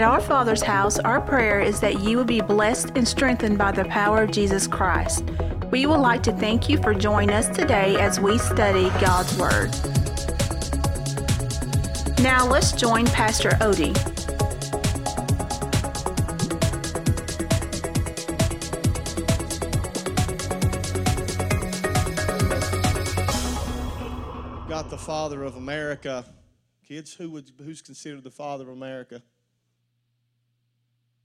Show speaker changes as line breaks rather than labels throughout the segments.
At our Father's house, our prayer is that you will be blessed and strengthened by the power of Jesus Christ. We would like to thank you for joining us today as we study God's Word. Now let's join Pastor Odie.
got the father of America. Kids, who would who's considered the father of America?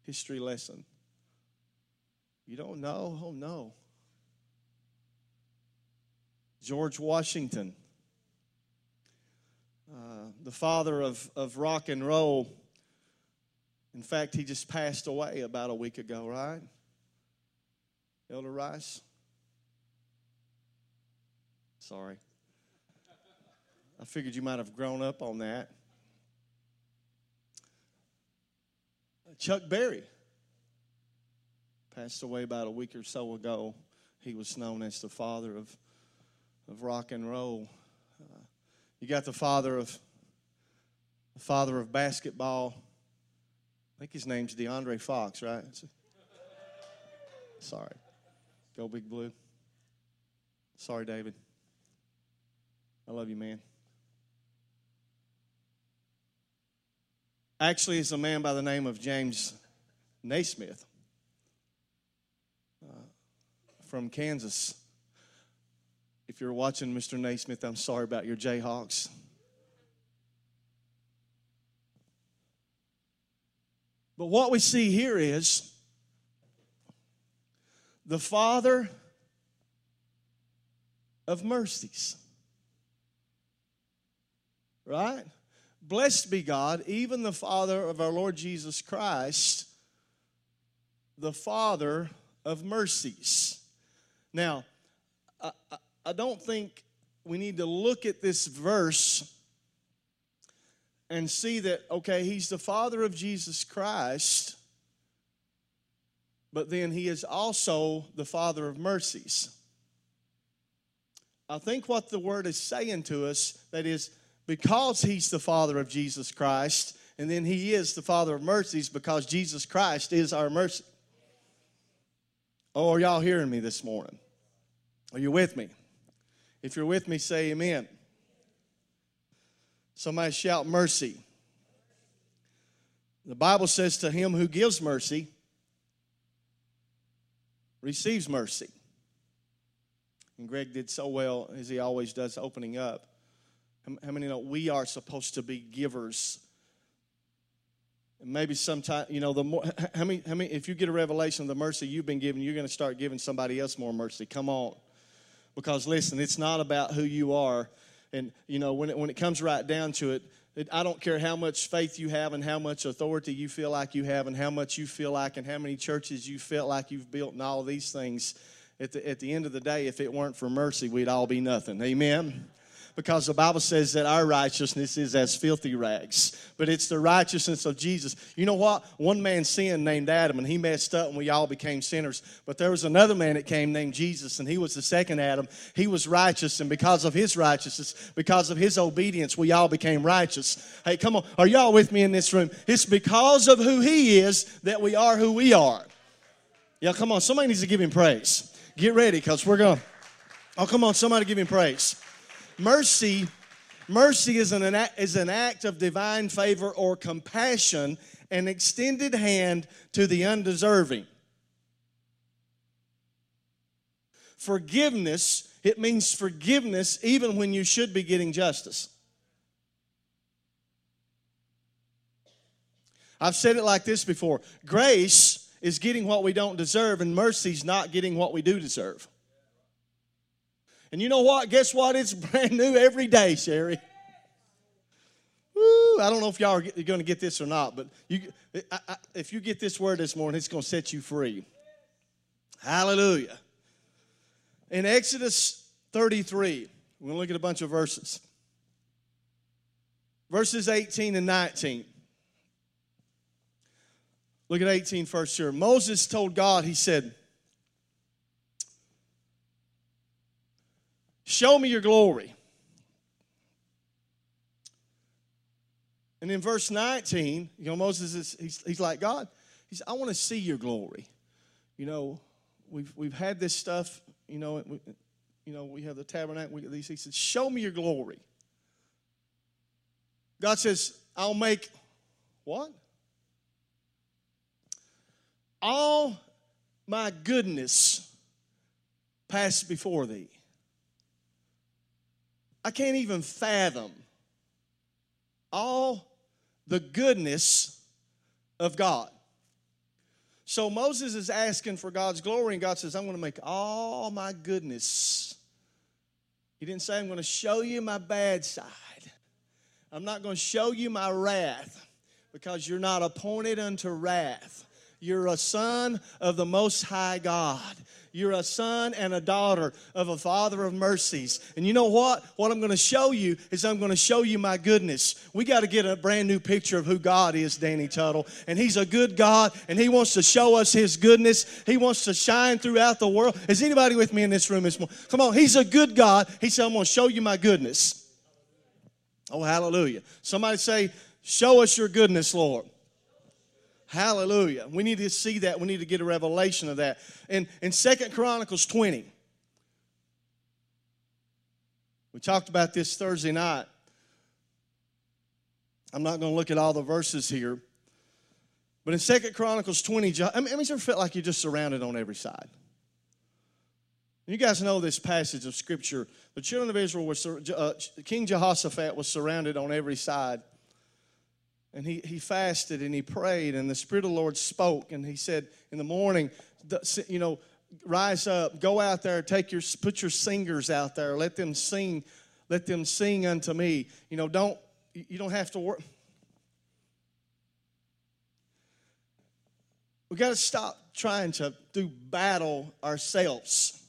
History lesson. You don't know? Oh no. George Washington, uh, the father of, of rock and roll. In fact, he just passed away about a week ago, right? Elder Rice? Sorry. I figured you might have grown up on that. Chuck Berry passed away about a week or so ago. He was known as the father of, of rock and roll. Uh, you got the father of the father of basketball. I think his name's DeAndre Fox, right? Sorry. Go Big Blue. Sorry, David. I love you, man. Actually is a man by the name of James Naismith uh, from Kansas. If you're watching Mr. Naismith, I'm sorry about your Jayhawks. But what we see here is the Father of mercies. Right? Blessed be God, even the Father of our Lord Jesus Christ, the Father of mercies. Now, I, I don't think we need to look at this verse and see that, okay, he's the Father of Jesus Christ, but then he is also the Father of mercies. I think what the word is saying to us, that is, because he's the Father of Jesus Christ, and then he is the Father of mercies because Jesus Christ is our mercy. Oh, are y'all hearing me this morning? Are you with me? If you're with me, say amen. Somebody shout mercy. The Bible says to him who gives mercy receives mercy. And Greg did so well, as he always does, opening up. How many know we are supposed to be givers? And maybe sometime, you know, the more, how many, how many, if you get a revelation of the mercy you've been given, you're going to start giving somebody else more mercy. Come on. Because listen, it's not about who you are. And, you know, when it, when it comes right down to it, it, I don't care how much faith you have and how much authority you feel like you have and how much you feel like and how many churches you felt like you've built and all these things. At the, at the end of the day, if it weren't for mercy, we'd all be nothing. Amen? Because the Bible says that our righteousness is as filthy rags, but it's the righteousness of Jesus. You know what? One man sinned named Adam, and he messed up, and we all became sinners. But there was another man that came named Jesus, and he was the second Adam. He was righteous, and because of his righteousness, because of his obedience, we all became righteous. Hey, come on. Are y'all with me in this room? It's because of who he is that we are who we are. Yeah, come on. Somebody needs to give him praise. Get ready, because we're going. Oh, come on. Somebody give him praise. Mercy, mercy is an, is an act of divine favor or compassion, an extended hand to the undeserving. Forgiveness, it means forgiveness even when you should be getting justice. I've said it like this before grace is getting what we don't deserve, and mercy is not getting what we do deserve. And you know what? Guess what? It's brand new every day, Sherry. Woo, I don't know if y'all are going to get this or not, but you, I, I, if you get this word this morning, it's going to set you free. Hallelujah. In Exodus 33, we're going to look at a bunch of verses. Verses 18 and 19. Look at 18 first here. Moses told God, he said, Show me your glory. And in verse 19, you know, Moses is he's, he's like, God, he's, I want to see your glory. You know, we've we've had this stuff, you know, we, you know, we have the tabernacle, we these. He says, Show me your glory. God says, I'll make what? All my goodness pass before thee. I can't even fathom all the goodness of God. So Moses is asking for God's glory, and God says, I'm going to make all my goodness. He didn't say, I'm going to show you my bad side. I'm not going to show you my wrath because you're not appointed unto wrath. You're a son of the Most High God. You're a son and a daughter of a Father of mercies. And you know what? What I'm going to show you is I'm going to show you my goodness. We got to get a brand new picture of who God is, Danny Tuttle. And He's a good God, and He wants to show us His goodness. He wants to shine throughout the world. Is anybody with me in this room this morning? Come on, He's a good God. He said, I'm going to show you my goodness. Oh, hallelujah. Somebody say, Show us your goodness, Lord. Hallelujah. We need to see that. We need to get a revelation of that. In, in Second Chronicles 20, we talked about this Thursday night. I'm not going to look at all the verses here. But in Second Chronicles 20, I mean, you ever felt like you're just surrounded on every side? You guys know this passage of Scripture. The children of Israel were, uh, King Jehoshaphat was surrounded on every side and he, he fasted and he prayed and the spirit of the lord spoke and he said in the morning you know rise up go out there take your put your singers out there let them sing let them sing unto me. You know don't you don't have to work we got to stop trying to do battle ourselves.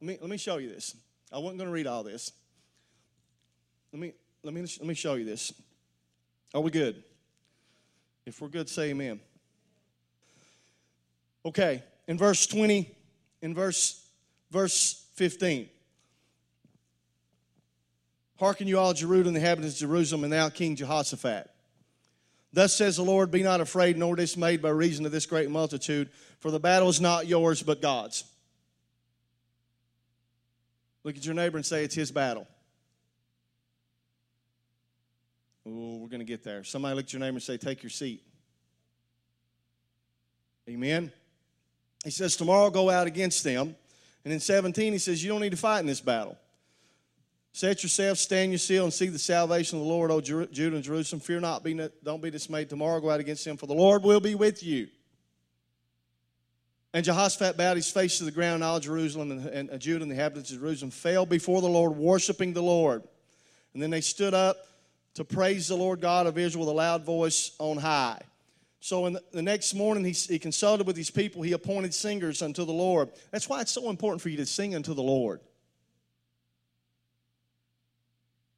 Let me let me show you this. I wasn't going to read all this. Let me let me let me show you this are we good? If we're good, say amen. Okay, in verse 20, in verse verse 15. Hearken you all Jerusalem, the inhabitants of Jerusalem, and thou King Jehoshaphat. Thus says the Lord, Be not afraid nor dismayed by reason of this great multitude, for the battle is not yours, but God's. Look at your neighbor and say, It's his battle. Oh, we're going to get there. Somebody look at your neighbor and say, Take your seat. Amen. He says, Tomorrow go out against them. And in 17, he says, You don't need to fight in this battle. Set yourself, stand your seal, and see the salvation of the Lord, O Judah and Jerusalem. Fear not, be don't be dismayed. Tomorrow go out against them, for the Lord will be with you. And Jehoshaphat bowed his face to the ground, all Jerusalem and, and, and Judah and the inhabitants of Jerusalem fell before the Lord, worshiping the Lord. And then they stood up to praise the Lord God of Israel with a loud voice on high. So in the, the next morning, he, he consulted with these people. He appointed singers unto the Lord. That's why it's so important for you to sing unto the Lord.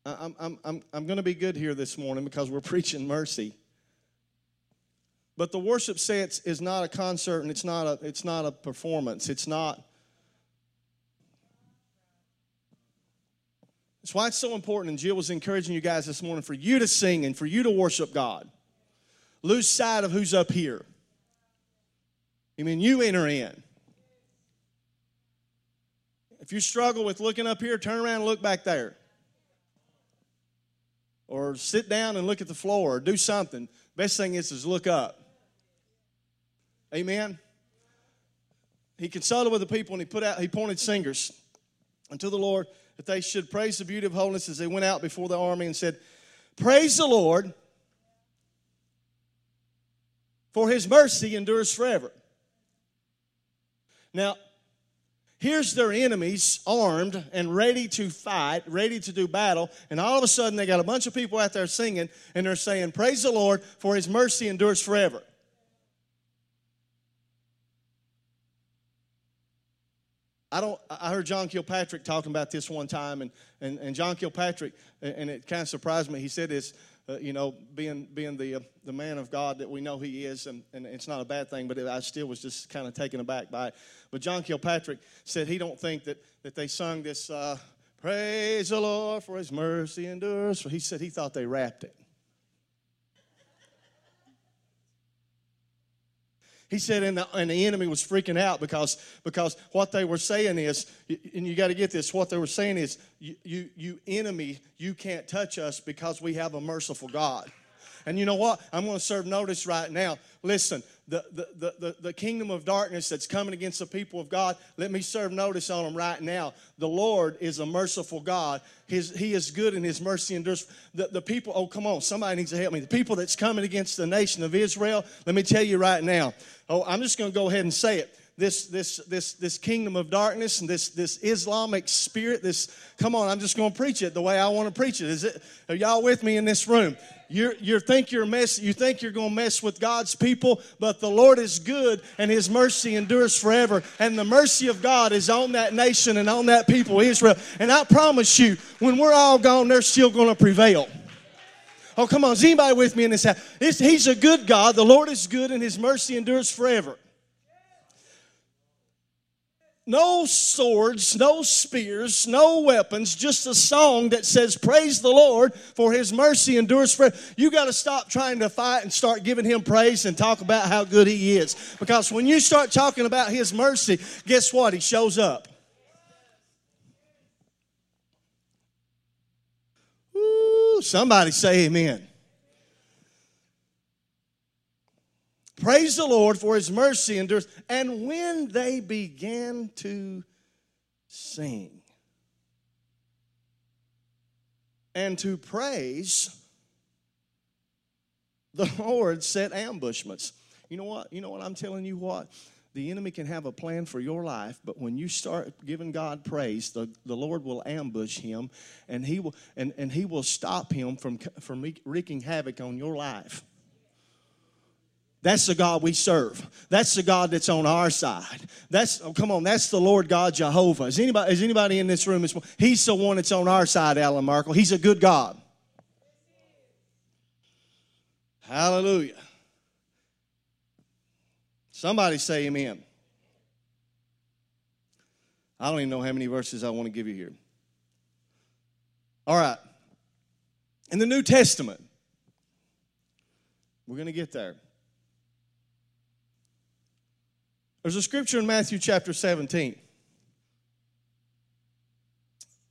I'm, I'm, I'm, I'm going to be good here this morning because we're preaching mercy. But the worship sense is not a concert and it's not a, it's not a performance. It's not That's why it's so important. And Jill was encouraging you guys this morning for you to sing and for you to worship God. Lose sight of who's up here. I mean, you enter in. If you struggle with looking up here, turn around and look back there. Or sit down and look at the floor or do something. Best thing is is look up. Amen. He consulted with the people and he put out he pointed singers unto the Lord that they should praise the beauty of holiness as they went out before the army and said, Praise the Lord, for his mercy endures forever. Now, here's their enemies armed and ready to fight, ready to do battle, and all of a sudden they got a bunch of people out there singing and they're saying, Praise the Lord, for his mercy endures forever. I don't. I heard John Kilpatrick talking about this one time, and and, and John Kilpatrick, and it kind of surprised me. He said this, uh, you know, being being the uh, the man of God that we know he is, and, and it's not a bad thing, but it, I still was just kind of taken aback by it. But John Kilpatrick said he don't think that that they sung this uh, "Praise the Lord for His mercy endures." He said he thought they rapped it. He said, and the, and the enemy was freaking out because, because what they were saying is, and you got to get this, what they were saying is, you, you, you enemy, you can't touch us because we have a merciful God. And you know what? I'm going to serve notice right now. Listen, the, the, the, the, kingdom of darkness that's coming against the people of God, let me serve notice on them right now. The Lord is a merciful God. His, he is good in His mercy endures. The, the people, oh, come on, somebody needs to help me. The people that's coming against the nation of Israel, let me tell you right now. Oh, I'm just going to go ahead and say it this this this this kingdom of darkness and this this Islamic spirit. This come on, I'm just going to preach it the way I want to preach it. Is it? Are y'all with me in this room? You you think you're mess. You think you're going to mess with God's people, but the Lord is good and His mercy endures forever. And the mercy of God is on that nation and on that people, Israel. And I promise you, when we're all gone, they're still going to prevail. Oh, come on. Is anybody with me in this house? It's, he's a good God. The Lord is good and His mercy endures forever. No swords, no spears, no weapons, just a song that says, Praise the Lord, for his mercy endures forever. You got to stop trying to fight and start giving him praise and talk about how good he is. Because when you start talking about his mercy, guess what? He shows up. Ooh, somebody say amen. Praise the Lord for his mercy endures. And when they began to sing and to praise, the Lord set ambushments. You know what? You know what I'm telling you what? The enemy can have a plan for your life, but when you start giving God praise, the, the Lord will ambush him and he will and, and he will stop him from, from wreaking havoc on your life. That's the God we serve. That's the God that's on our side. That's oh, come on, that's the Lord God Jehovah. Is anybody is anybody in this room? He's the one that's on our side, Alan Markle. He's a good God. Hallelujah. Somebody say amen. I don't even know how many verses I want to give you here. All right. In the New Testament, we're going to get there. There's a scripture in Matthew chapter 17.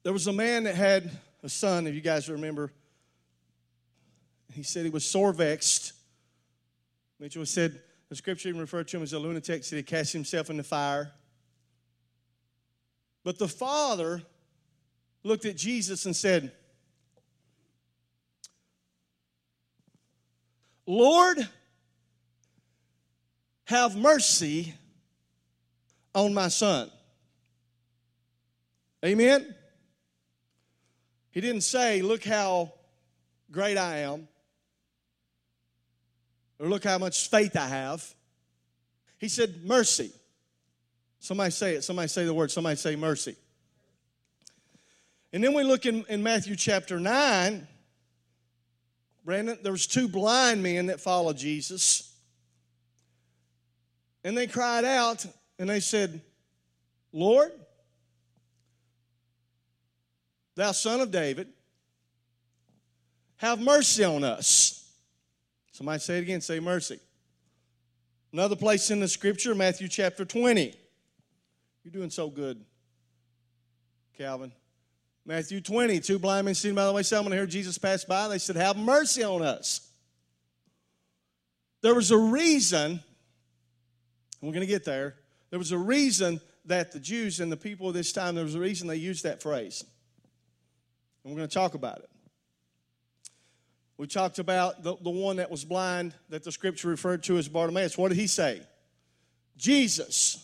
There was a man that had a son, if you guys remember. He said he was sore vexed. Mitchell said the scripture even referred to him as a lunatic, said he cast himself in the fire. But the father looked at Jesus and said, Lord, have mercy on my son. Amen? He didn't say, Look how great I am, or look how much faith I have. He said, Mercy. Somebody say it. Somebody say the word. Somebody say mercy. And then we look in, in Matthew chapter 9. Brandon, there was two blind men that followed Jesus. And they cried out, and they said, Lord, thou son of David, have mercy on us. Somebody say it again, say mercy. Another place in the scripture, Matthew chapter 20. You're doing so good, Calvin. Matthew 20, two blind men sitting by the way, someone heard Jesus pass by. They said, Have mercy on us. There was a reason, and we're going to get there, there was a reason that the Jews and the people of this time, there was a reason they used that phrase. And we're going to talk about it. We talked about the, the one that was blind that the scripture referred to as Bartimaeus. What did he say? Jesus,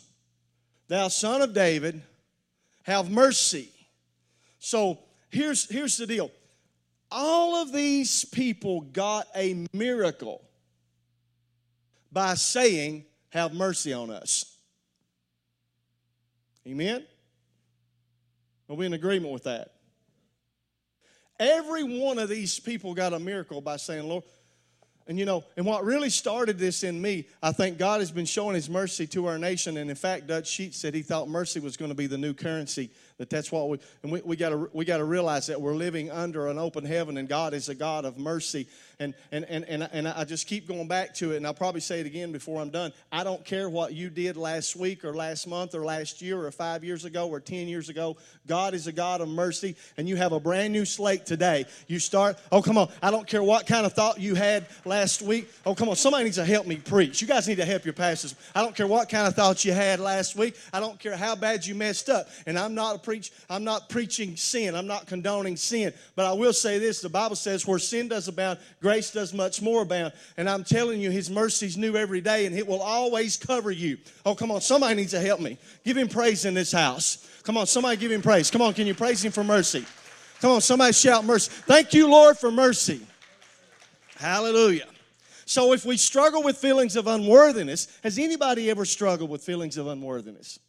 thou son of David, have mercy. So here's, here's the deal all of these people got a miracle by saying, Have mercy on us. Amen? Are we in agreement with that? Every one of these people got a miracle by saying, Lord, and you know, and what really started this in me, I think God has been showing his mercy to our nation. And in fact, Dutch Sheets said he thought mercy was going to be the new currency That that's what we and we, we gotta we gotta realize that we're living under an open heaven and God is a God of mercy. And and and and, and I just keep going back to it, and I'll probably say it again before I'm done. I don't care what you did last week or last month or last year or five years ago or ten years ago. God is a God of mercy, and you have a brand new slate today. You start, oh come on, I don't care what kind of thought you had last week. Oh come on, somebody needs to help me preach. You guys need to help your pastors. I don't care what kind of thoughts you had last week. I don't care how bad you messed up. And I'm not a preach, I'm not preaching sin. I'm not condoning sin. But I will say this: the Bible says, where sin does abound, grace does much more abound. And I'm telling you, His mercy's new every day, and it will always cover you. Oh, come on, somebody needs to help me. Give Him praise in this house. Come on, somebody give Him praise. Come on, can you praise Him for mercy? Come on, somebody shout mercy. Thank you, Lord, for mercy. Hallelujah. So if we struggle with feelings of unworthiness, has anybody ever struggled with feelings of unworthiness?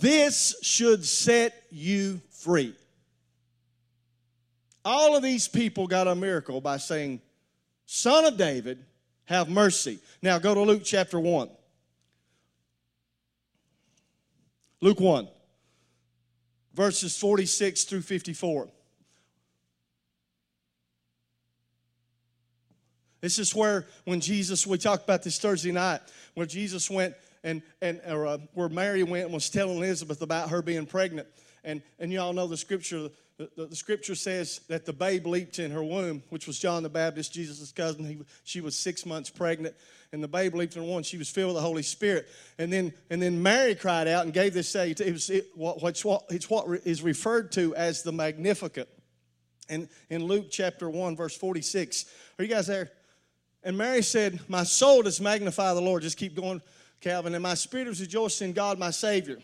This should set you free. All of these people got a miracle by saying, Son of David, have mercy. Now go to Luke chapter 1. Luke 1, verses 46 through 54. This is where, when Jesus, we talked about this Thursday night, where Jesus went and, and or, uh, where Mary went and was telling Elizabeth about her being pregnant. And, and you all know the scripture, the, the, the, scripture says that the babe leaped in her womb, which was John the Baptist, Jesus' cousin. He, she was six months pregnant, and the babe leaped in her womb. She was filled with the Holy Spirit. And then, and then Mary cried out and gave this say, it was it, what, it's, what, it's what is referred to as the Magnificat. And in Luke chapter 1, verse 46. Are you guys there? And Mary said, My soul does magnify the Lord. Just keep going, Calvin. And my spirit is rejoicing in God, my Savior.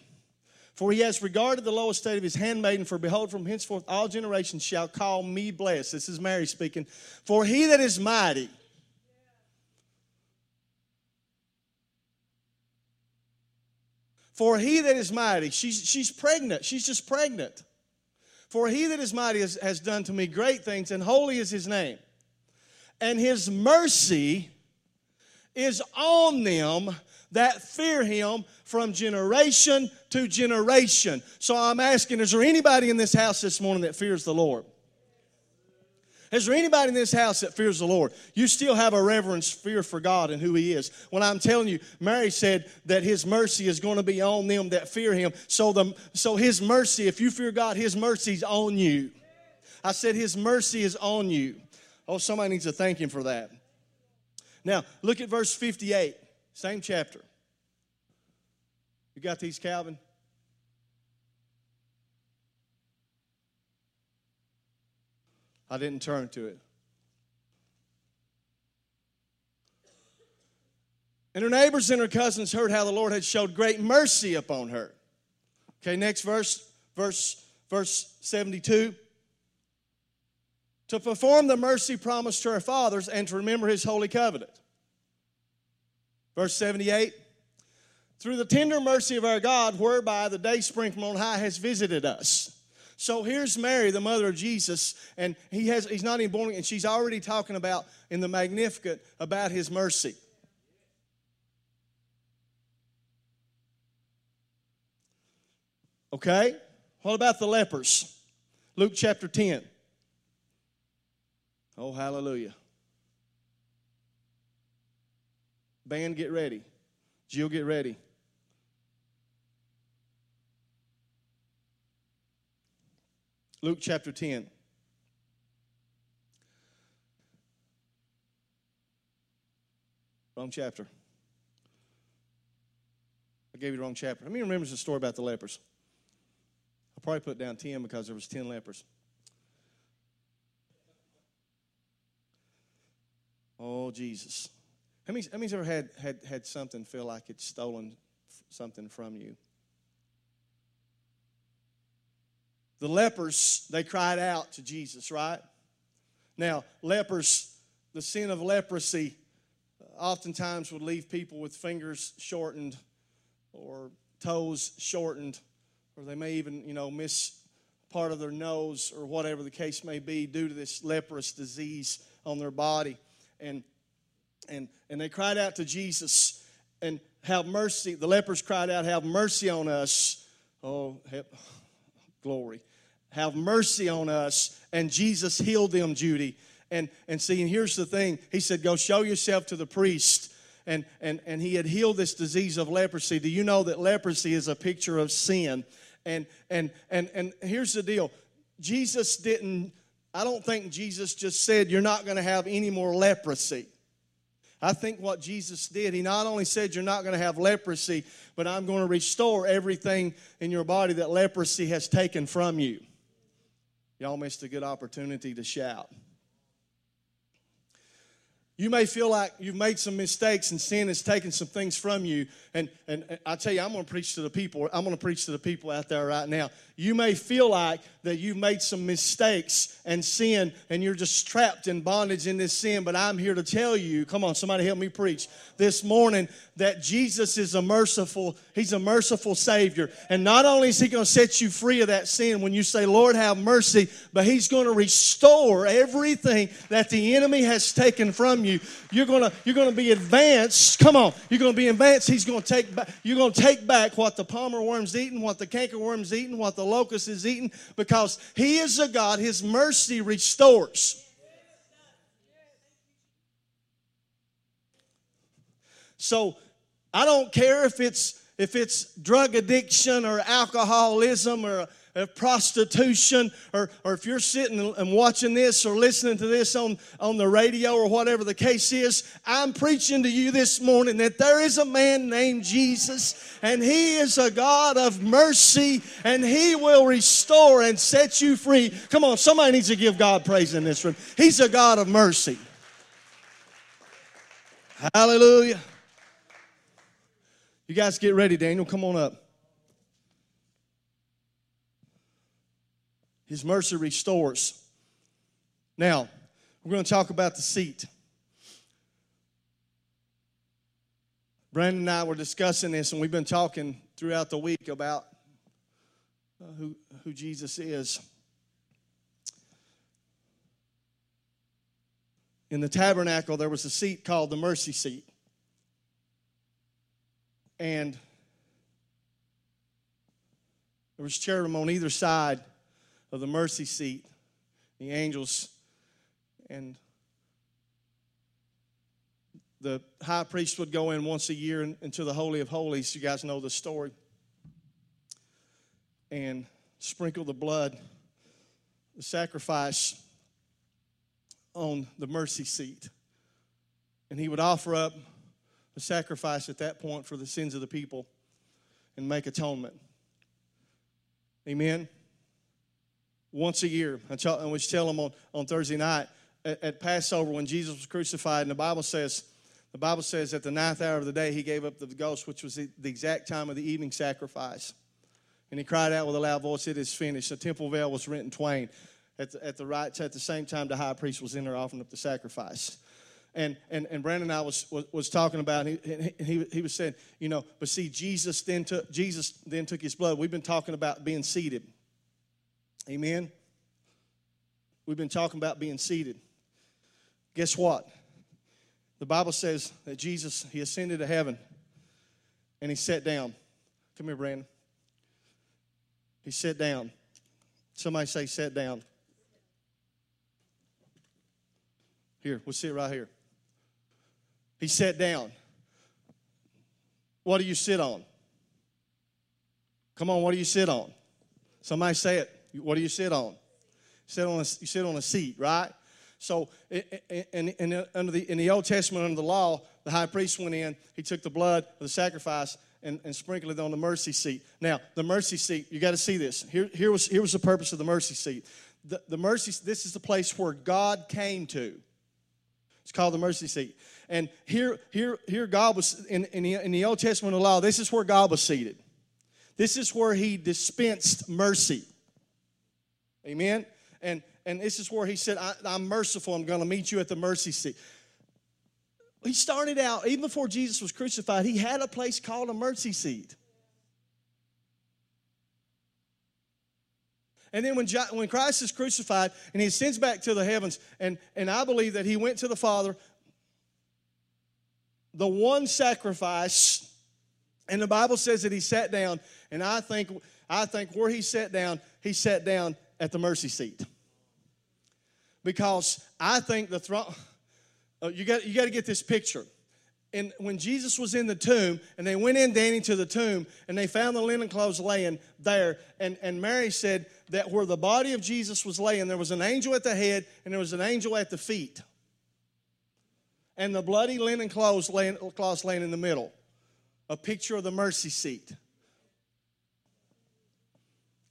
For he has regarded the low estate of his handmaiden, for behold, from henceforth all generations shall call me blessed. This is Mary speaking. For he that is mighty, for he that is mighty, she's, she's pregnant, she's just pregnant. For he that is mighty has, has done to me great things, and holy is his name and his mercy is on them that fear him from generation to generation. So I'm asking, is there anybody in this house this morning that fears the Lord? Is there anybody in this house that fears the Lord? You still have a reverence, fear for God and who He is. When I'm telling you, Mary said that His mercy is going to be on them that fear Him. So, the, so His mercy, if you fear God, His mercy is on you. I said His mercy is on you. Oh, somebody needs to thank him for that. Now, look at verse 58, same chapter. You got these, Calvin? I didn't turn to it. And her neighbors and her cousins heard how the Lord had showed great mercy upon her. Okay, next verse, verse, verse 72 to perform the mercy promised to our fathers and to remember his holy covenant. Verse 78 Through the tender mercy of our God, whereby the day spring from on high has visited us. So here's Mary, the mother of Jesus, and he has he's not even born, and she's already talking about in the Magnificat about his mercy. Okay? What about the lepers? Luke chapter 10. Oh, hallelujah. Band, get ready. Jill, get ready. Luke chapter 10. Wrong chapter. I gave you the wrong chapter. How many remembers the story about the lepers? I probably put down 10 because there was 10 lepers. Oh, Jesus. How many, how many's ever had, had, had something feel like it's stolen something from you? The lepers, they cried out to Jesus, right? Now, lepers, the sin of leprosy oftentimes would leave people with fingers shortened or toes shortened, or they may even, you know, miss part of their nose or whatever the case may be due to this leprous disease on their body and and and they cried out to Jesus and have mercy. The lepers cried out, Have mercy on us. Oh, glory. Have mercy on us. And Jesus healed them, Judy. And, and see, and here's the thing He said, Go show yourself to the priest. And, and, and he had healed this disease of leprosy. Do you know that leprosy is a picture of sin? And, and, and, and here's the deal Jesus didn't, I don't think Jesus just said, You're not going to have any more leprosy. I think what Jesus did, he not only said you're not going to have leprosy, but I'm going to restore everything in your body that leprosy has taken from you. Y'all missed a good opportunity to shout. You may feel like you've made some mistakes and sin has taken some things from you. And, and, I tell you, I'm going to preach to the people. I'm going to preach to the people out there right now. You may feel like that you've made some mistakes and sin and you're just trapped in bondage in this sin. But I'm here to tell you, come on, somebody help me preach this morning that Jesus is a merciful, He's a merciful Savior. And not only is He going to set you free of that sin when you say, Lord, have mercy, but He's going to restore everything that the enemy has taken from you. You're going to, you're going to be advanced. Come on, you're going to be advanced. He's going to take back, you're going to take back what the palmer worm's eaten, what the canker worm's eaten, what the locust is eaten, because He is a God. His mercy restores. So I don't care if it's if it's drug addiction or alcoholism or of prostitution, or, or if you're sitting and watching this or listening to this on, on the radio or whatever the case is, I'm preaching to you this morning that there is a man named Jesus, and he is a God of mercy, and he will restore and set you free. Come on, somebody needs to give God praise in this room. He's a God of mercy. Hallelujah. You guys get ready, Daniel. Come on up. His mercy restores. Now, we're going to talk about the seat. Brandon and I were discussing this, and we've been talking throughout the week about uh, who, who Jesus is. In the tabernacle, there was a seat called the mercy seat. And there was cherubim on either side of the mercy seat, the angels, and the high priest would go in once a year into the Holy of Holies. You guys know the story. And sprinkle the blood, the sacrifice on the mercy seat. And he would offer up a sacrifice at that point for the sins of the people and make atonement. Amen. Once a year, I was tell them on, on Thursday night at, at Passover when Jesus was crucified, and the Bible says, the Bible says at the ninth hour of the day he gave up the ghost, which was the, the exact time of the evening sacrifice. And he cried out with a loud voice, It is finished. The temple veil was rent in twain. At the, at the right at the same time, the high priest was in there offering up the sacrifice and and, and Brandon and I was was, was talking about he, he he was saying you know but see Jesus then took Jesus then took his blood we've been talking about being seated amen we've been talking about being seated guess what the Bible says that Jesus he ascended to heaven and he sat down come here Brandon he sat down somebody say sat down here we'll sit right here he sat down. What do you sit on? Come on, what do you sit on? Somebody say it. What do you sit on? Sit on a, you sit on a seat, right? So, in, in, under the, in the Old Testament, under the law, the high priest went in, he took the blood of the sacrifice and, and sprinkled it on the mercy seat. Now, the mercy seat, you got to see this. Here, here, was, here was the purpose of the mercy seat. The, the mercy, this is the place where God came to. It's called the mercy seat. And here, here, here God was, in, in, the, in the Old Testament law, this is where God was seated. This is where he dispensed mercy. Amen? And, and this is where he said, I, I'm merciful. I'm going to meet you at the mercy seat. He started out, even before Jesus was crucified, he had a place called a mercy seat. And then when, when Christ is crucified and he ascends back to the heavens, and, and I believe that he went to the Father the one sacrifice And the Bible says that he sat down, and I think, I think where he sat down, he sat down at the mercy seat. Because I think the throne, uh, you got, you got to get this picture. And when Jesus was in the tomb, and they went in, Danny, to the tomb, and they found the linen clothes laying there, and, and Mary said that where the body of Jesus was laying, there was an angel at the head, and there was an angel at the feet. And the bloody linen clothes laying, cloths laying in the middle a picture of the mercy seat.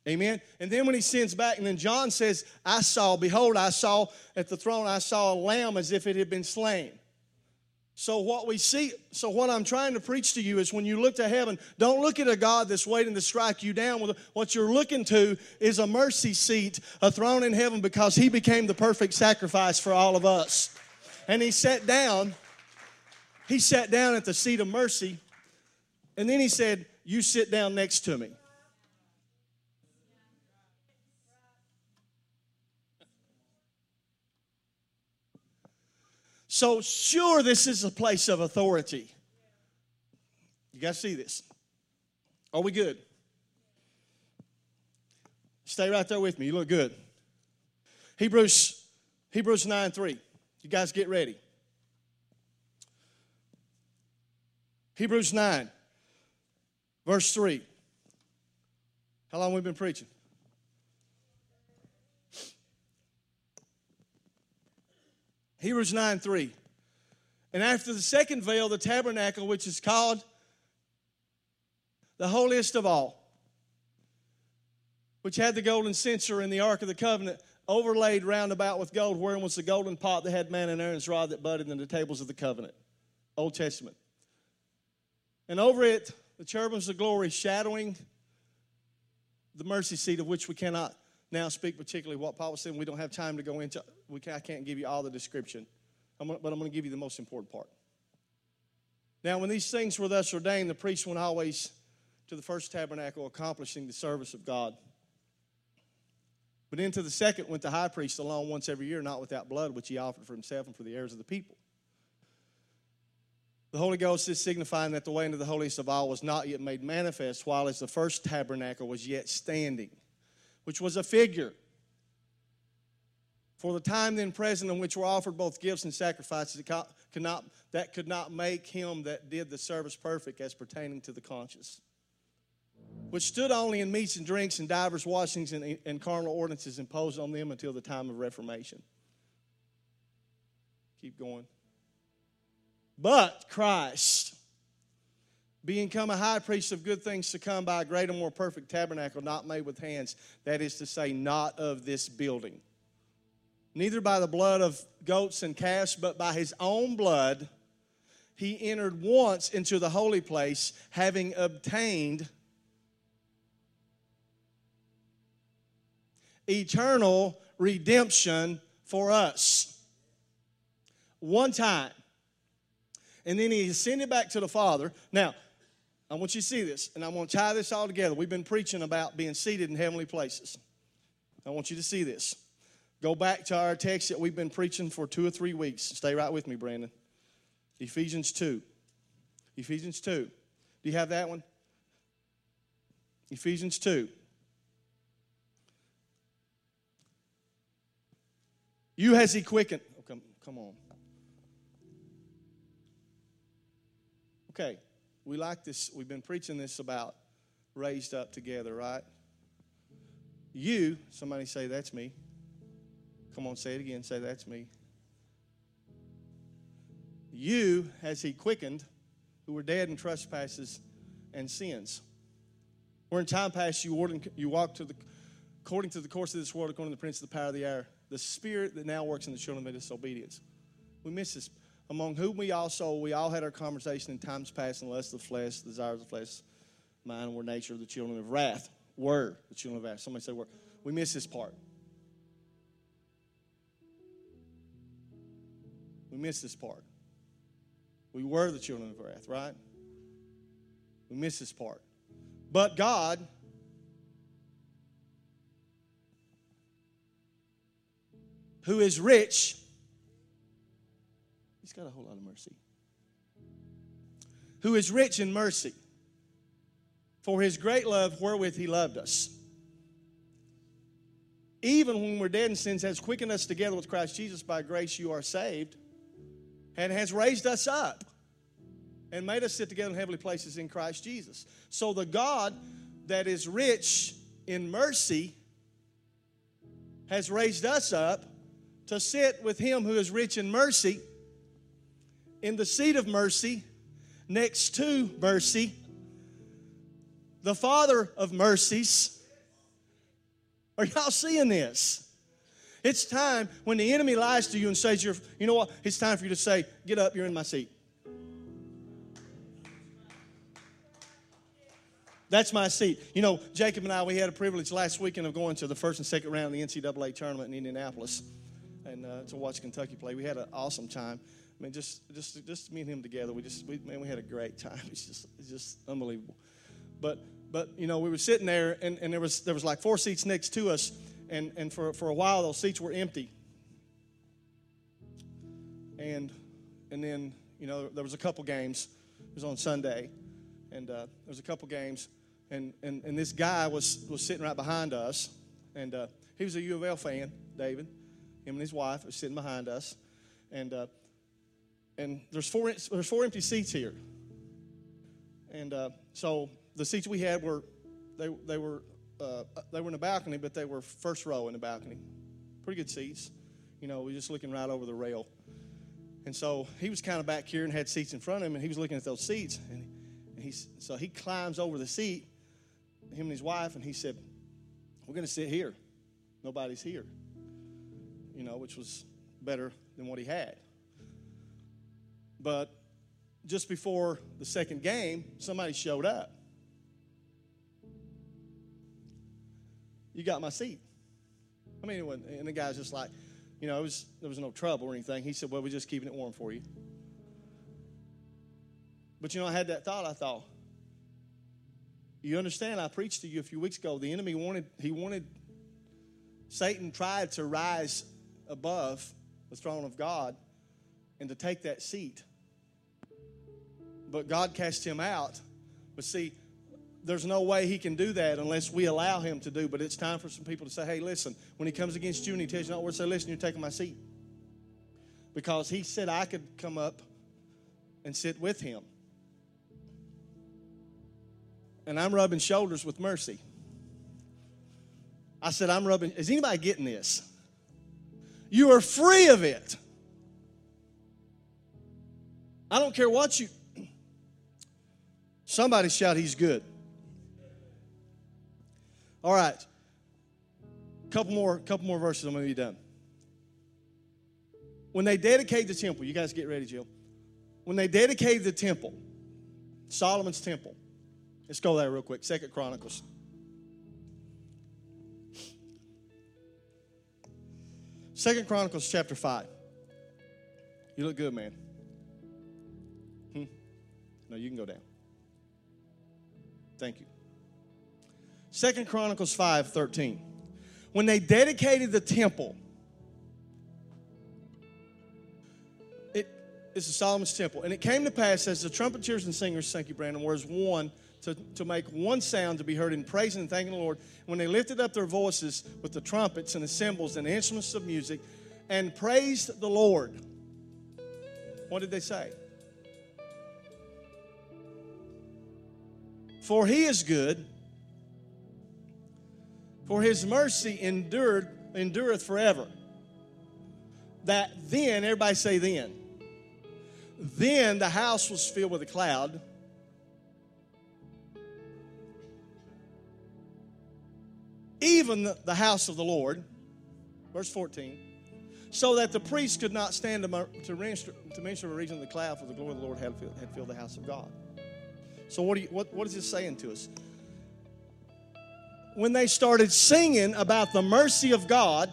Amen. And then when he sends back, and then John says, I saw, behold, I saw at the throne, I saw a lamb as if it had been slain. So, what we see, so what I'm trying to preach to you is when you look to heaven, don't look at a God that's waiting to strike you down. What you're looking to is a mercy seat, a throne in heaven, because he became the perfect sacrifice for all of us. And he sat down, he sat down at the seat of mercy and then he said, You sit down next to me. So, sure, this is a place of authority. You to see this. Are we good? Stay right there with me. You look good. Hebrews, Hebrews 9 3. You guys get ready. Hebrews 9. Verse 3. How long we been preaching? Hebrews 9 3. And after the second veil, the tabernacle, which is called the holiest of all, which had the golden censer and the ark of the covenant overlaid round about with gold, wherein was the golden pot that had manna and Aaron's rod that budded in the tables of the covenant. Old Testament. And over it the cherubims of glory shadowing the mercy seat of which we cannot now speak particularly what Paul was saying. We don't have time to go into. We can, I can't give you all the description, I'm gonna, but I'm going to give you the most important part. Now, when these things were thus ordained, the priest went always to the first tabernacle, accomplishing the service of God. But into the second went the high priest alone once every year, not without blood, which he offered for himself and for the heirs of the people. The Holy Ghost is signifying that the way into the holiest of all was not yet made manifest, while as the first tabernacle was yet standing, which was a figure. For the time then present in which were offered both gifts and sacrifices, that could not make him that did the service perfect as pertaining to the conscience, which stood only in meats and drinks and divers washings and, and carnal ordinances imposed on them until the time of Reformation. Keep going. But Christ, being come a high priest of good things to come by a greater, more perfect tabernacle, not made with hands, that is to say, not of this building. Neither by the blood of goats and calves, but by his own blood, he entered once into the holy place, having obtained eternal redemption for us. One time and then he ascended back to the Father. Now, I want you to see this, and I want to tie this all together. We've been preaching about being seated in heavenly places. I want you to see this. Go back to our text that we've been preaching for two or three weeks. Stay right with me, Brandon. Ephesians 2. Ephesians 2. Do you have that one? Ephesians 2. You has he quickened. Oh, come, come on. Okay, we like this. We've been preaching this about raised up together, right? You, somebody say, That's me. Come on, say it again. Say, That's me. You, as he quickened, who were dead in trespasses and sins. Where in time past you, ordered, you walked to the, according to the course of this world, according to the prince of the power of the air, the spirit that now works in the children of disobedience. We miss this among whom we also we all had our conversation in times past lust of the flesh, the desires of the flesh, mind were nature of the children of wrath. Were the children of wrath. Somebody say were. We miss this part. We miss this part. We were the children of wrath, right? We miss this part. But God who is rich got a whole lot of mercy. Who is rich in mercy. For his great love wherewith he loved us. Even when we're dead in sins, has quickened us together with Christ Jesus. By grace you are saved, and has raised us up and made us sit together in heavenly places in Christ Jesus. So the God that is rich in mercy has raised us up to sit with him who is rich in mercy in the seat of mercy next to mercy, the Father of mercies. Are y'all seeing this? It's time when the enemy lies to you and says, you're, you know what? It's time for you to say, Get up, you're in my seat. That's my seat. You know, Jacob and I, we had a privilege last weekend of going to the first and second round of the NCAA tournament in Indianapolis and uh, to watch Kentucky play. We had an awesome time. I mean, just just just me and him together. We just we, man, we had a great time. It's just it's just unbelievable. But but you know, we were sitting there, and, and there was there was like four seats next to us, and and for for a while those seats were empty. And and then you know there was a couple games. It was on Sunday, and uh, there was a couple games and, and, and this guy was, was sitting right behind us, and uh, he was a U of L fan, David. Him and his wife were sitting behind us, and uh, and there's four there's four empty seats here, and uh, so the seats we had were they they were uh, they were in the balcony, but they were first row in the balcony, pretty good seats. You know, we just looking right over the rail, and so he was kind of back here and had seats in front of him, and he was looking at those seats, and, and he's so he climbs over the seat him and his wife, and he said, We're going to sit here. Nobody's here. You know, which was better than what he had. But just before the second game, somebody showed up. You got my seat. I mean, and the guy's just like, you know, was, there was no trouble or anything. He said, Well, we're just keeping it warm for you. But you know, I had that thought. I thought, you understand, I preached to you a few weeks ago. The enemy wanted, he wanted, Satan tried to rise above the throne of God and to take that seat. But God cast him out. But see, there's no way he can do that unless we allow him to do. But it's time for some people to say, hey, listen, when he comes against you and he tells you not where, say, listen, you're taking my seat. Because he said I could come up and sit with him and I'm rubbing shoulders with Mercy. I said, I'm rubbing, is anybody getting this? You are free of it. I don't care what you. Somebody shout, He's good. All right. Couple more, couple more verses, I'm going to be done. When they dedicated the temple, you guys get ready, Jill. When they dedicated the temple, Solomon's temple, Let's go there real quick. Second Chronicles. Second Chronicles chapter 5. You look good, man. Hmm? No, you can go down. Thank you. Second Chronicles 5 13. When they dedicated the temple, it is the Solomon's temple. And it came to pass as the trumpeters and singers, thank you, Brandon, were as one to, to make one sound to be heard in praising and thanking the Lord. When they lifted up their voices with the trumpets and the cymbals and the instruments of music and praised the Lord, what did they say? For he is good, for his mercy endured, endureth forever. That then, everybody say then. Then the house was filled with a cloud even the house of the Lord. Verse 14. So that the priest could not stand to, to minister, to minister a region of the cloud, for the glory of the Lord had filled, had filled the house of God. So, what, you, what, what is this saying to us? When they started singing about the mercy of God,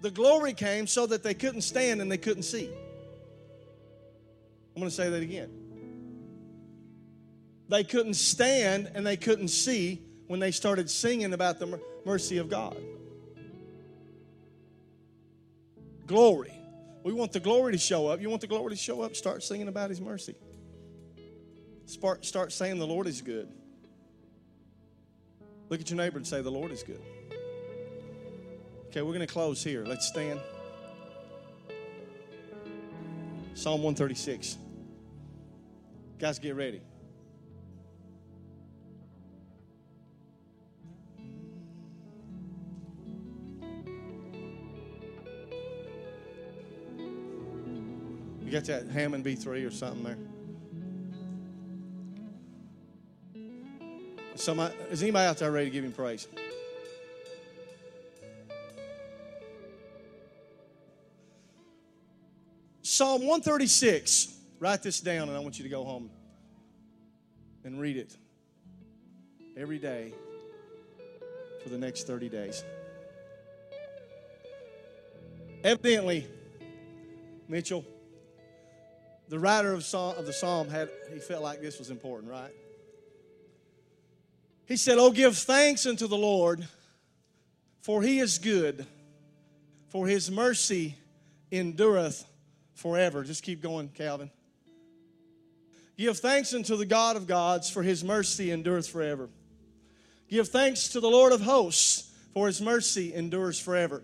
the glory came so that they couldn't stand and they couldn't see. I'm going to say that again. They couldn't stand and they couldn't see when they started singing about the mercy of God. Glory. We want the glory to show up. You want the glory to show up? Start singing about His mercy. Start, start saying the Lord is good. Look at your neighbor and say, The Lord is good. Okay, we're going to close here. Let's stand. Psalm 136. Guys, get ready. You got that Hammond B3 or something there? Somebody, is anybody out there ready to give him praise? Psalm 136. Write this down, and I want you to go home and read it every day for the next 30 days. Evidently, Mitchell, the writer of, psalm, of the psalm had he felt like this was important, right? He said, "Oh, give thanks unto the Lord, for He is good, for His mercy endureth forever." Just keep going, Calvin. Give thanks unto the God of gods, for His mercy endureth forever. Give thanks to the Lord of hosts, for His mercy endures forever.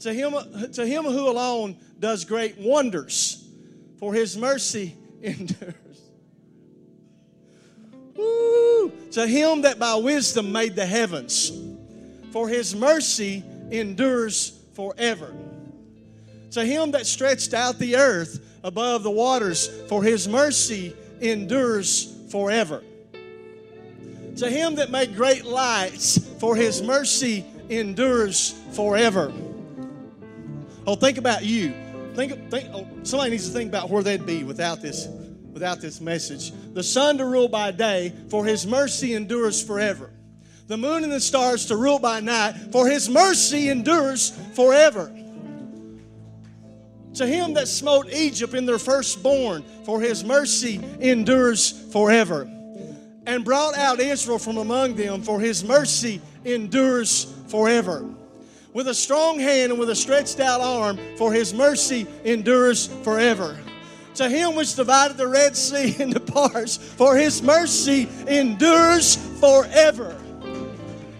To him, to him who alone does great wonders, for his mercy endures. Woo! To him that by wisdom made the heavens, for his mercy endures forever. To him that stretched out the earth above the waters, for his mercy endures forever. To him that made great lights, for his mercy endures forever. Oh, think about you. Think, think oh, somebody needs to think about where they'd be without this, without this message. The sun to rule by day, for his mercy endures forever. The moon and the stars to rule by night, for his mercy endures forever. To him that smote Egypt in their firstborn, for his mercy endures forever. And brought out Israel from among them, for his mercy endures forever with a strong hand and with a stretched out arm, for his mercy endures forever. To him which divided the Red Sea into parts, for his mercy endures forever.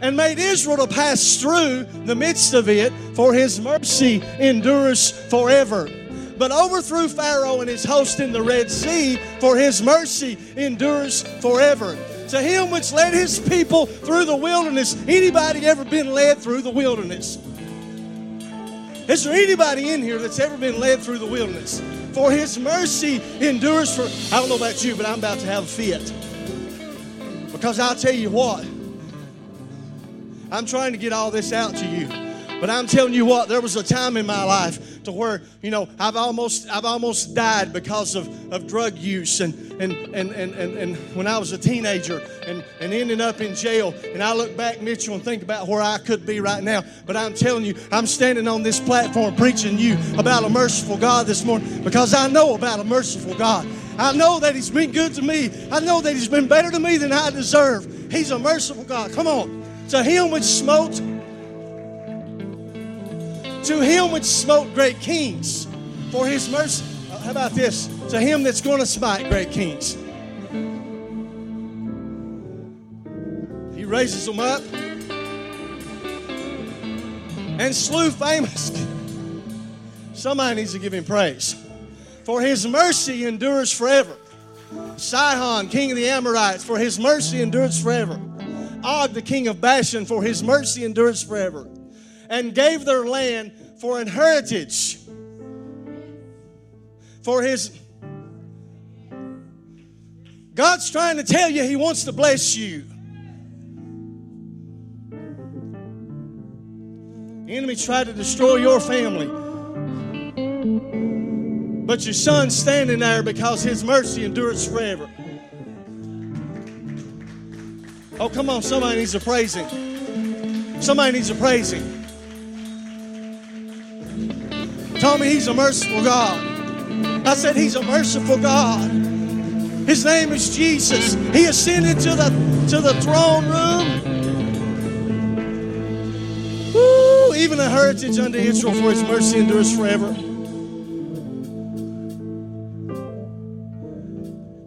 And made Israel to pass through the midst of it, for his mercy endures forever. But overthrew Pharaoh and his host in the Red Sea, for his mercy endures forever to him which led his people through the wilderness. Anybody ever been led through the wilderness? Is there anybody in here that's ever been led through the wilderness? For his mercy endures for, I don't know about you, but I'm about to have a fit. Because I'll tell you what, I'm trying to get all this out to you. But I'm telling you what, there was a time in my life to where, you know, I've almost I've almost died because of, of drug use and and, and, and, and and when I was a teenager and, and ending up in jail. And I look back, Mitchell, and think about where I could be right now. But I'm telling you, I'm standing on this platform preaching you about a merciful God this morning because I know about a merciful God. I know that He's been good to me. I know that He's been better to me than I deserve. He's a merciful God. Come on. To him which smote to him which smote great kings for his mercy. Uh, how about this? To him that's going to smite great kings. He raises them up and slew famous. Somebody needs to give him praise. For his mercy endures forever. Sihon, king of the Amorites, for his mercy endures forever. Og, the king of Bashan, for his mercy endures forever and gave their land for an heritage. For his. God's trying to tell you He wants to bless you. The enemy tried to destroy your family. But your son's standing there because his mercy endures forever. Oh, come on, somebody needs praise him. Somebody needs praise him told me he's a merciful God. I said, He's a merciful God. His name is Jesus. He ascended to the, to the throne room. Woo, even a heritage unto Israel, for his mercy endures forever.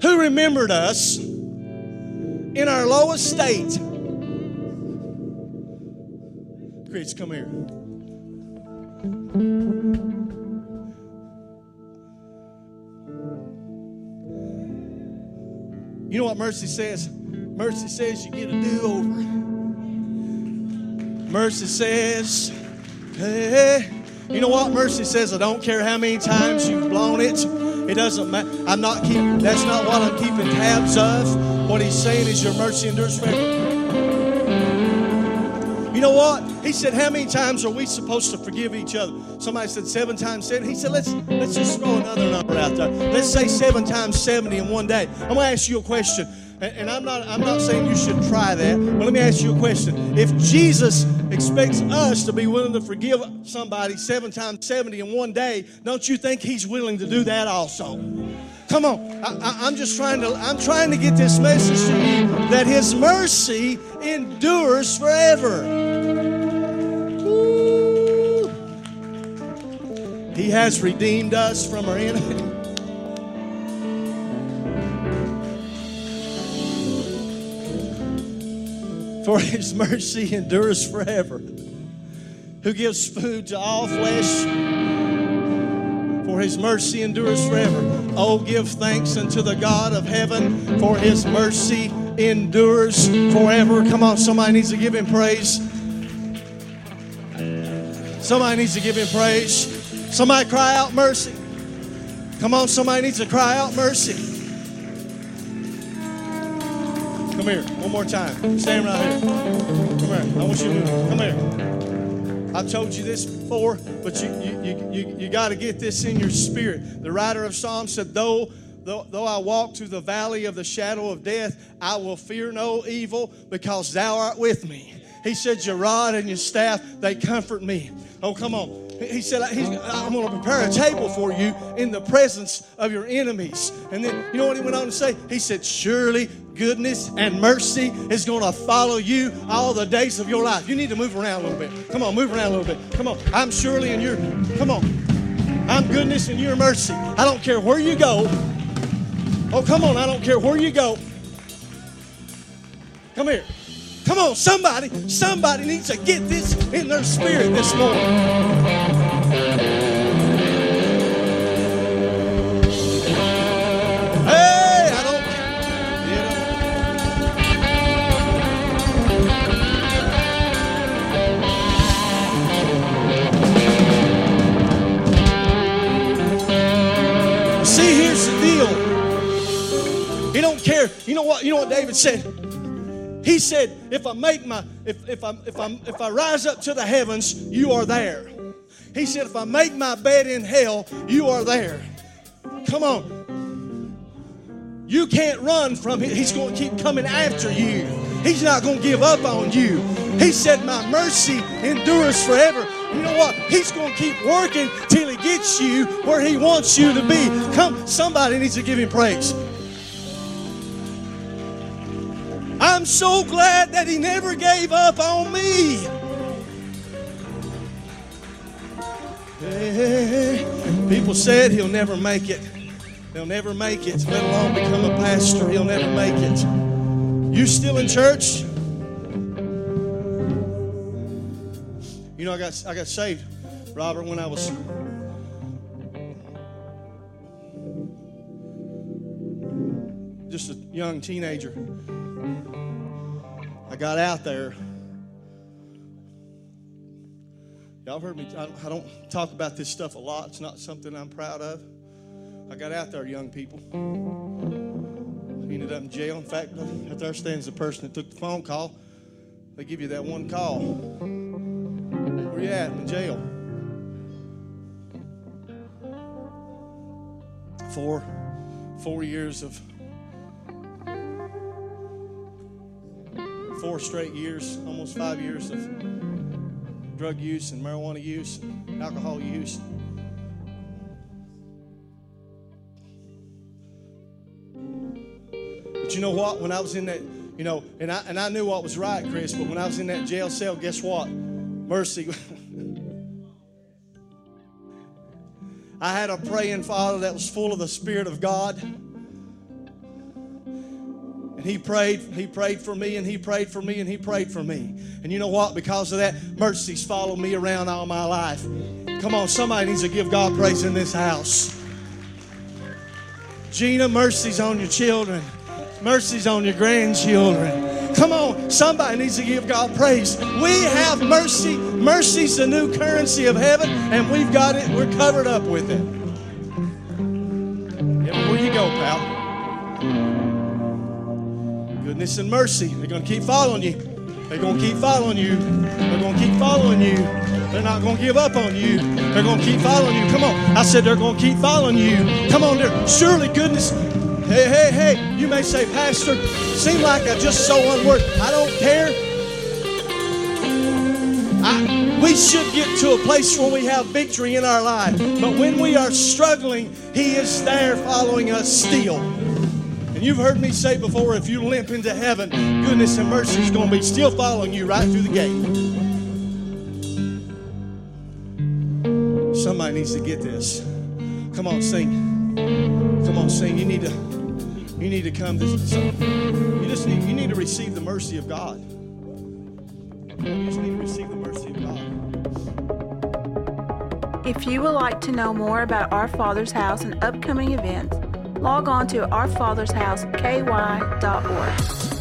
Who remembered us in our lowest state Chris, come here. You know what mercy says? Mercy says you get a do over. Mercy says, hey, you know what? Mercy says, I don't care how many times you've blown it. It doesn't matter. I'm not keeping, that's not what I'm keeping tabs of. What he's saying is your mercy endures forever. You know what? He said, How many times are we supposed to forgive each other? Somebody said seven times seven. He said, Let's let's just throw another number out there. Let's say seven times 70 in one day. I'm gonna ask you a question. And I'm not I'm not saying you should try that, but let me ask you a question. If Jesus expects us to be willing to forgive somebody seven times 70 in one day, don't you think he's willing to do that also? Come on. I, am just trying to I'm trying to get this message to you that his mercy endures forever. He has redeemed us from our enemy. For his mercy endures forever. Who gives food to all flesh for his mercy endures forever. Oh, give thanks unto the God of heaven, for his mercy endures forever. Come on, somebody needs to give him praise. Somebody needs to give him praise. Somebody cry out mercy. Come on, somebody needs to cry out mercy. Come here, one more time. Stand right here. Come here. I want you to move. Come here. I've told you this before, but you, you, you, you, you got to get this in your spirit. The writer of Psalms said, though, though, though I walk through the valley of the shadow of death, I will fear no evil because thou art with me. He said, Your rod and your staff, they comfort me. Oh, come on. He said, I'm going to prepare a table for you in the presence of your enemies. And then, you know what he went on to say? He said, Surely goodness and mercy is going to follow you all the days of your life. You need to move around a little bit. Come on, move around a little bit. Come on. I'm surely in your, come on. I'm goodness and your mercy. I don't care where you go. Oh, come on. I don't care where you go. Come here. Come on, somebody, somebody needs to get this in their spirit this morning. See, here's the deal. He don't care. You know what? You know what David said? He said, if I make my, if, if I if I if I rise up to the heavens, you are there. He said, if I make my bed in hell, you are there. Come on. You can't run from him. He's going to keep coming after you. He's not going to give up on you. He said, My mercy endures forever. You know what? He's going to keep working till he gets you where he wants you to be. Come, somebody needs to give him praise. So glad that He never gave up on me. People said he'll never make it. He'll never make it, let alone become a pastor. He'll never make it. You still in church? You know, I got I got saved, Robert, when I was just a young teenager. I got out there. Y'all heard me. I don't talk about this stuff a lot. It's not something I'm proud of. I got out there, young people. Ended up in jail. In fact, out there stands the person that took the phone call. They give you that one call. Where you at? In jail. Four, four years of four straight years, almost five years of drug use and marijuana use, and alcohol use. But you know what? When I was in that, you know, and I and I knew what was right, Chris. But when I was in that jail cell, guess what? Mercy. I had a praying father that was full of the Spirit of God he prayed, he prayed for me, and he prayed for me, and he prayed for me. And you know what? Because of that, mercies followed me around all my life. Come on, somebody needs to give God praise in this house. Gina, mercies on your children, mercies on your grandchildren. Come on, somebody needs to give God praise. We have mercy. Mercy's the new currency of heaven, and we've got it. We're covered up with it. Everywhere you go, pal. Goodness and mercy, they're going to keep following you. They're going to keep following you. They're going to keep following you. They're not going to give up on you. They're going to keep following you. Come on. I said they're going to keep following you. Come on there. Surely goodness. Hey, hey, hey. You may say, Pastor, seem like I just so unworthy. I don't care. I, we should get to a place where we have victory in our life. But when we are struggling, He is there following us still. And you've heard me say before if you limp into heaven, goodness and mercy is going to be still following you right through the gate. Somebody needs to get this. Come on, sing. Come on, sing. You need to you need to come this you just need you need to receive the mercy of God. You just need to receive the mercy of God.
If you would like to know more about Our Father's House and upcoming events, log on to ourfathersHouseKY.org.